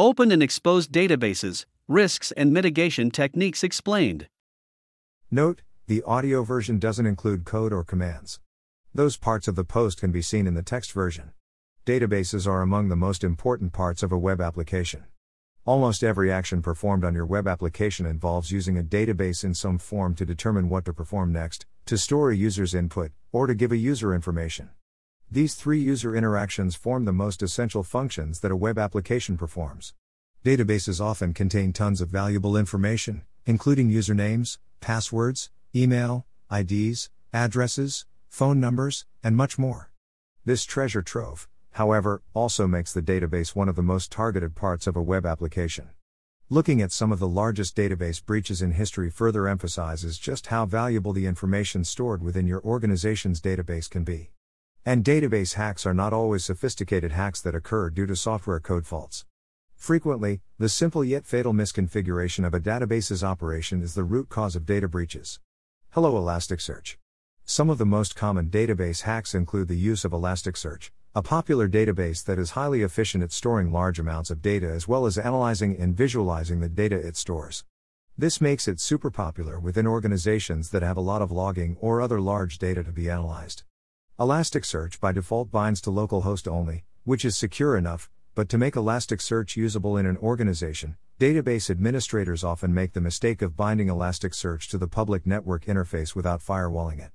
Open and exposed databases, risks and mitigation techniques explained. Note, the audio version doesn't include code or commands. Those parts of the post can be seen in the text version. Databases are among the most important parts of a web application. Almost every action performed on your web application involves using a database in some form to determine what to perform next, to store a user's input, or to give a user information. These three user interactions form the most essential functions that a web application performs. Databases often contain tons of valuable information, including usernames, passwords, email, IDs, addresses, phone numbers, and much more. This treasure trove, however, also makes the database one of the most targeted parts of a web application. Looking at some of the largest database breaches in history further emphasizes just how valuable the information stored within your organization's database can be. And database hacks are not always sophisticated hacks that occur due to software code faults. Frequently, the simple yet fatal misconfiguration of a database's operation is the root cause of data breaches. Hello Elasticsearch. Some of the most common database hacks include the use of Elasticsearch, a popular database that is highly efficient at storing large amounts of data as well as analyzing and visualizing the data it stores. This makes it super popular within organizations that have a lot of logging or other large data to be analyzed. Elasticsearch by default binds to localhost only, which is secure enough, but to make Elasticsearch usable in an organization, database administrators often make the mistake of binding Elasticsearch to the public network interface without firewalling it.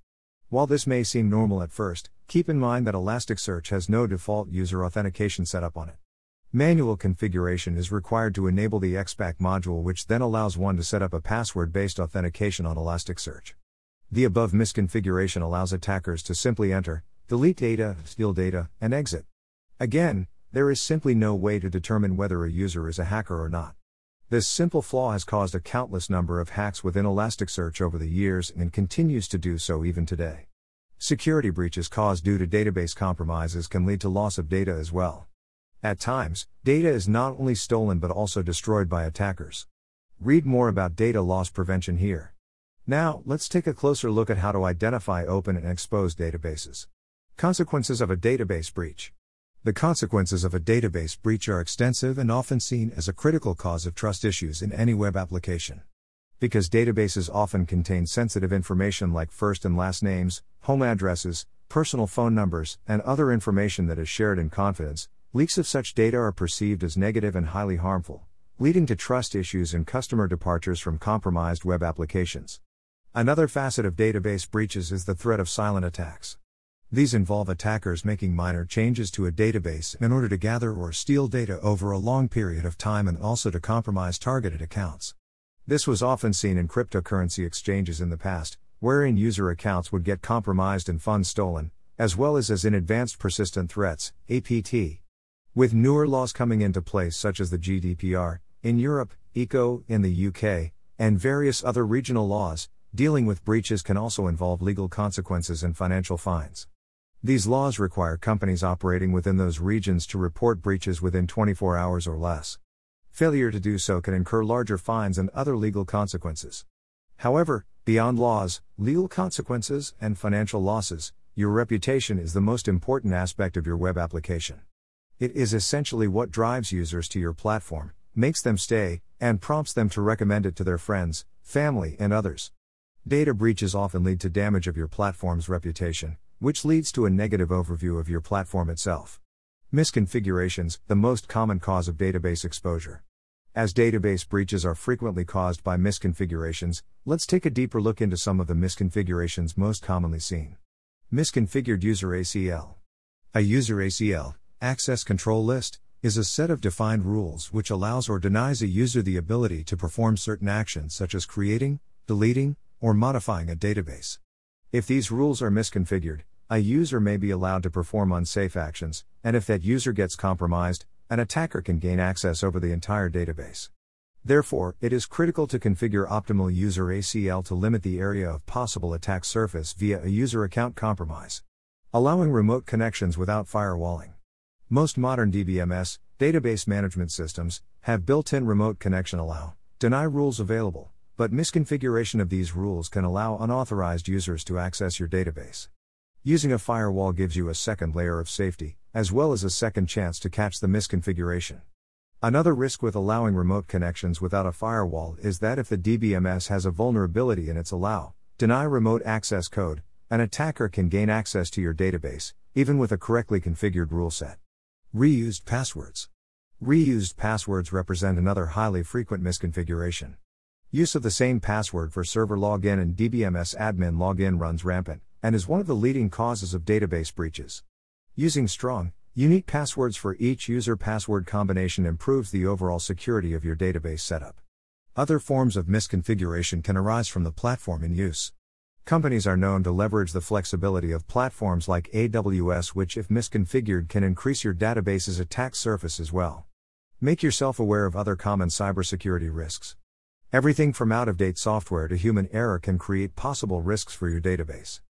While this may seem normal at first, keep in mind that Elasticsearch has no default user authentication setup on it. Manual configuration is required to enable the XPack module, which then allows one to set up a password based authentication on Elasticsearch. The above misconfiguration allows attackers to simply enter, delete data, steal data, and exit. Again, there is simply no way to determine whether a user is a hacker or not. This simple flaw has caused a countless number of hacks within Elasticsearch over the years and continues to do so even today. Security breaches caused due to database compromises can lead to loss of data as well. At times, data is not only stolen but also destroyed by attackers. Read more about data loss prevention here. Now, let's take a closer look at how to identify open and exposed databases. Consequences of a database breach. The consequences of a database breach are extensive and often seen as a critical cause of trust issues in any web application. Because databases often contain sensitive information like first and last names, home addresses, personal phone numbers, and other information that is shared in confidence, leaks of such data are perceived as negative and highly harmful, leading to trust issues and customer departures from compromised web applications. Another facet of database breaches is the threat of silent attacks. These involve attackers making minor changes to a database in order to gather or steal data over a long period of time and also to compromise targeted accounts. This was often seen in cryptocurrency exchanges in the past, wherein user accounts would get compromised and funds stolen, as well as as in advanced persistent threats, APT. With newer laws coming into place such as the GDPR in Europe, ECO in the UK, and various other regional laws, Dealing with breaches can also involve legal consequences and financial fines. These laws require companies operating within those regions to report breaches within 24 hours or less. Failure to do so can incur larger fines and other legal consequences. However, beyond laws, legal consequences, and financial losses, your reputation is the most important aspect of your web application. It is essentially what drives users to your platform, makes them stay, and prompts them to recommend it to their friends, family, and others. Data breaches often lead to damage of your platform's reputation, which leads to a negative overview of your platform itself. Misconfigurations, the most common cause of database exposure. As database breaches are frequently caused by misconfigurations, let's take a deeper look into some of the misconfigurations most commonly seen. Misconfigured user ACL. A user ACL, access control list, is a set of defined rules which allows or denies a user the ability to perform certain actions such as creating, deleting, or modifying a database. If these rules are misconfigured, a user may be allowed to perform unsafe actions, and if that user gets compromised, an attacker can gain access over the entire database. Therefore, it is critical to configure optimal user ACL to limit the area of possible attack surface via a user account compromise. Allowing remote connections without firewalling. Most modern DBMS, database management systems, have built in remote connection allow, deny rules available but misconfiguration of these rules can allow unauthorized users to access your database. Using a firewall gives you a second layer of safety, as well as a second chance to catch the misconfiguration. Another risk with allowing remote connections without a firewall is that if the DBMS has a vulnerability in its allow, deny remote access code, an attacker can gain access to your database, even with a correctly configured rule set. Reused passwords. Reused passwords represent another highly frequent misconfiguration. Use of the same password for server login and DBMS admin login runs rampant, and is one of the leading causes of database breaches. Using strong, unique passwords for each user password combination improves the overall security of your database setup. Other forms of misconfiguration can arise from the platform in use. Companies are known to leverage the flexibility of platforms like AWS, which, if misconfigured, can increase your database's attack surface as well. Make yourself aware of other common cybersecurity risks. Everything from out of date software to human error can create possible risks for your database.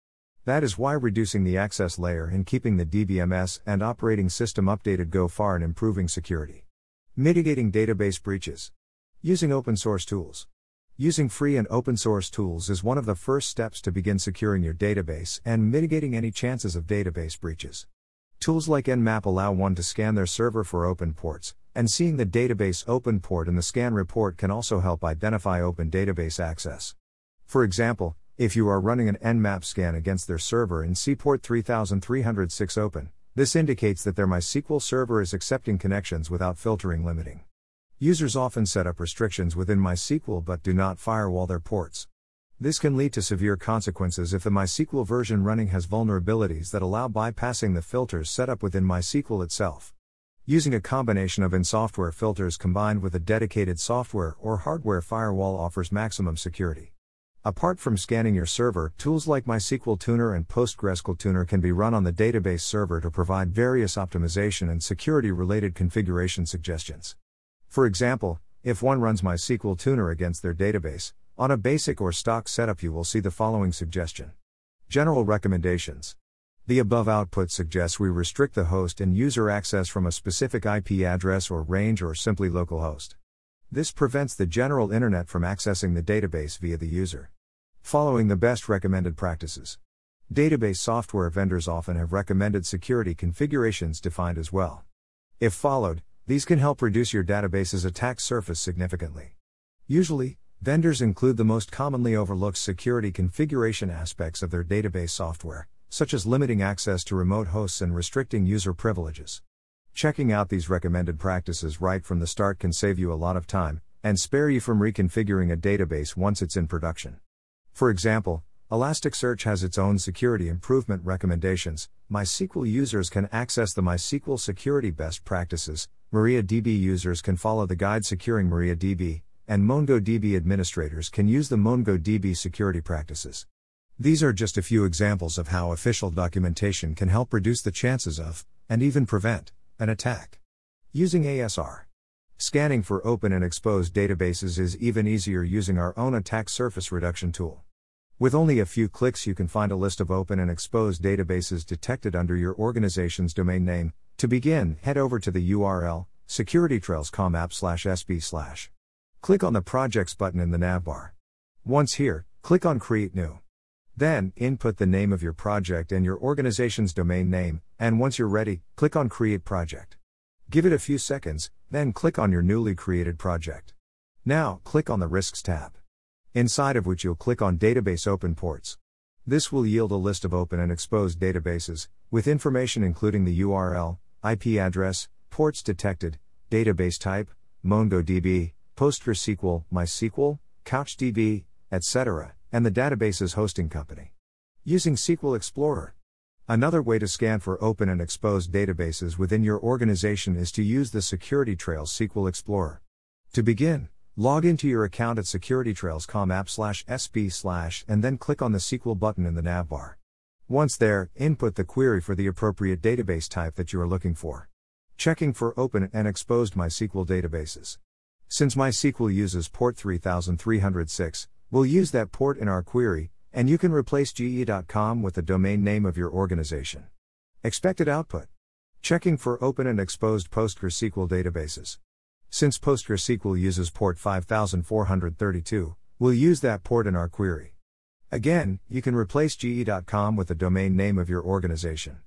That is why reducing the access layer and keeping the DBMS and operating system updated go far in improving security. Mitigating database breaches. Using open source tools. Using free and open source tools is one of the first steps to begin securing your database and mitigating any chances of database breaches. Tools like Nmap allow one to scan their server for open ports, and seeing the database open port in the scan report can also help identify open database access. For example, if you are running an Nmap scan against their server in cport 3306 open, this indicates that their MySQL server is accepting connections without filtering limiting. Users often set up restrictions within MySQL but do not firewall their ports. This can lead to severe consequences if the MySQL version running has vulnerabilities that allow bypassing the filters set up within MySQL itself. Using a combination of in software filters combined with a dedicated software or hardware firewall offers maximum security. Apart from scanning your server, tools like MySQL Tuner and PostgreSQL Tuner can be run on the database server to provide various optimization and security related configuration suggestions. For example, if one runs MySQL Tuner against their database, on a basic or stock setup, you will see the following suggestion General recommendations. The above output suggests we restrict the host and user access from a specific IP address or range or simply localhost. This prevents the general internet from accessing the database via the user. Following the best recommended practices. Database software vendors often have recommended security configurations defined as well. If followed, these can help reduce your database's attack surface significantly. Usually, vendors include the most commonly overlooked security configuration aspects of their database software, such as limiting access to remote hosts and restricting user privileges. Checking out these recommended practices right from the start can save you a lot of time and spare you from reconfiguring a database once it's in production. For example, Elasticsearch has its own security improvement recommendations. MySQL users can access the MySQL security best practices, MariaDB users can follow the guide securing MariaDB, and MongoDB administrators can use the MongoDB security practices. These are just a few examples of how official documentation can help reduce the chances of, and even prevent, an attack. Using ASR. Scanning for open and exposed databases is even easier using our own attack surface reduction tool. With only a few clicks, you can find a list of open and exposed databases detected under your organization's domain name, to begin, head over to the URL securitytrails.com app slash sb slash. Click on the Projects button in the navbar. Once here, click on Create New. Then, input the name of your project and your organization's domain name, and once you're ready, click on Create Project. Give it a few seconds, then click on your newly created project. Now, click on the Risks tab. Inside of which you'll click on Database Open Ports. This will yield a list of open and exposed databases, with information including the URL, IP address, ports detected, database type, MongoDB, PostgreSQL, MySQL, CouchDB, etc., and the database's hosting company. Using SQL Explorer. Another way to scan for open and exposed databases within your organization is to use the SecurityTrails SQL Explorer. To begin, log into your account at securitytrails.com app slash sb slash and then click on the SQL button in the navbar. Once there, input the query for the appropriate database type that you are looking for. Checking for open and exposed MySQL databases. Since MySQL uses port 3306, we'll use that port in our query, and you can replace ge.com with the domain name of your organization. Expected output. Checking for open and exposed PostgreSQL databases. Since PostgreSQL uses port 5432, we'll use that port in our query. Again, you can replace ge.com with the domain name of your organization.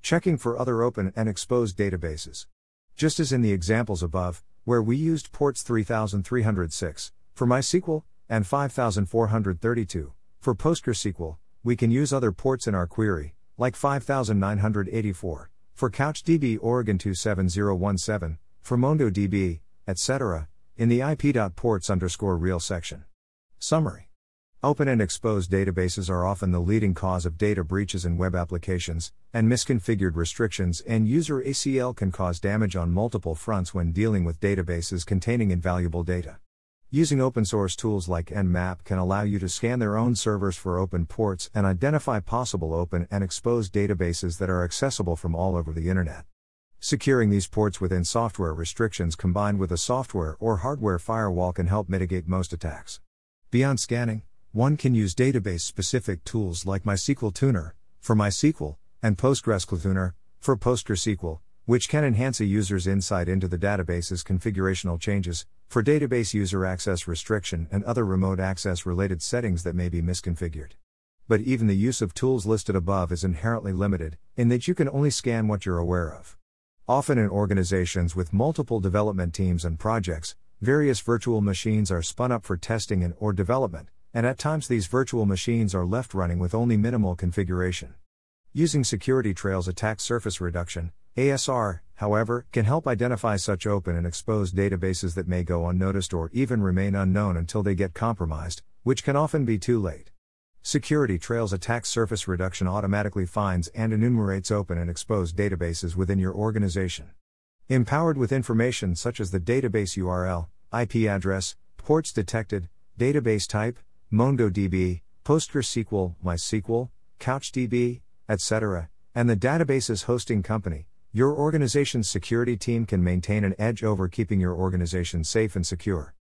Checking for other open and exposed databases. Just as in the examples above, where we used ports 3306 for MySQL and 5432 for PostgreSQL, we can use other ports in our query, like 5984 for CouchDB Oregon 27017, for MongoDB, etc., in the ip.ports underscore real section. Summary Open and exposed databases are often the leading cause of data breaches in web applications, and misconfigured restrictions and user ACL can cause damage on multiple fronts when dealing with databases containing invaluable data. Using open source tools like Nmap can allow you to scan their own servers for open ports and identify possible open and exposed databases that are accessible from all over the Internet. Securing these ports within software restrictions combined with a software or hardware firewall can help mitigate most attacks. Beyond scanning, one can use database specific tools like MySQL Tuner for MySQL and PostgreSQL Tuner for PostgreSQL, which can enhance a user's insight into the database's configurational changes for database user access restriction and other remote access related settings that may be misconfigured. But even the use of tools listed above is inherently limited, in that you can only scan what you're aware of. Often in organizations with multiple development teams and projects, various virtual machines are spun up for testing and or development, and at times these virtual machines are left running with only minimal configuration. Using Security Trails Attack Surface Reduction, ASR, however, can help identify such open and exposed databases that may go unnoticed or even remain unknown until they get compromised, which can often be too late. Security Trails Attack Surface Reduction automatically finds and enumerates open and exposed databases within your organization. Empowered with information such as the database URL, IP address, ports detected, database type, MongoDB, PostgreSQL, MySQL, CouchDB, etc., and the database's hosting company, your organization's security team can maintain an edge over keeping your organization safe and secure.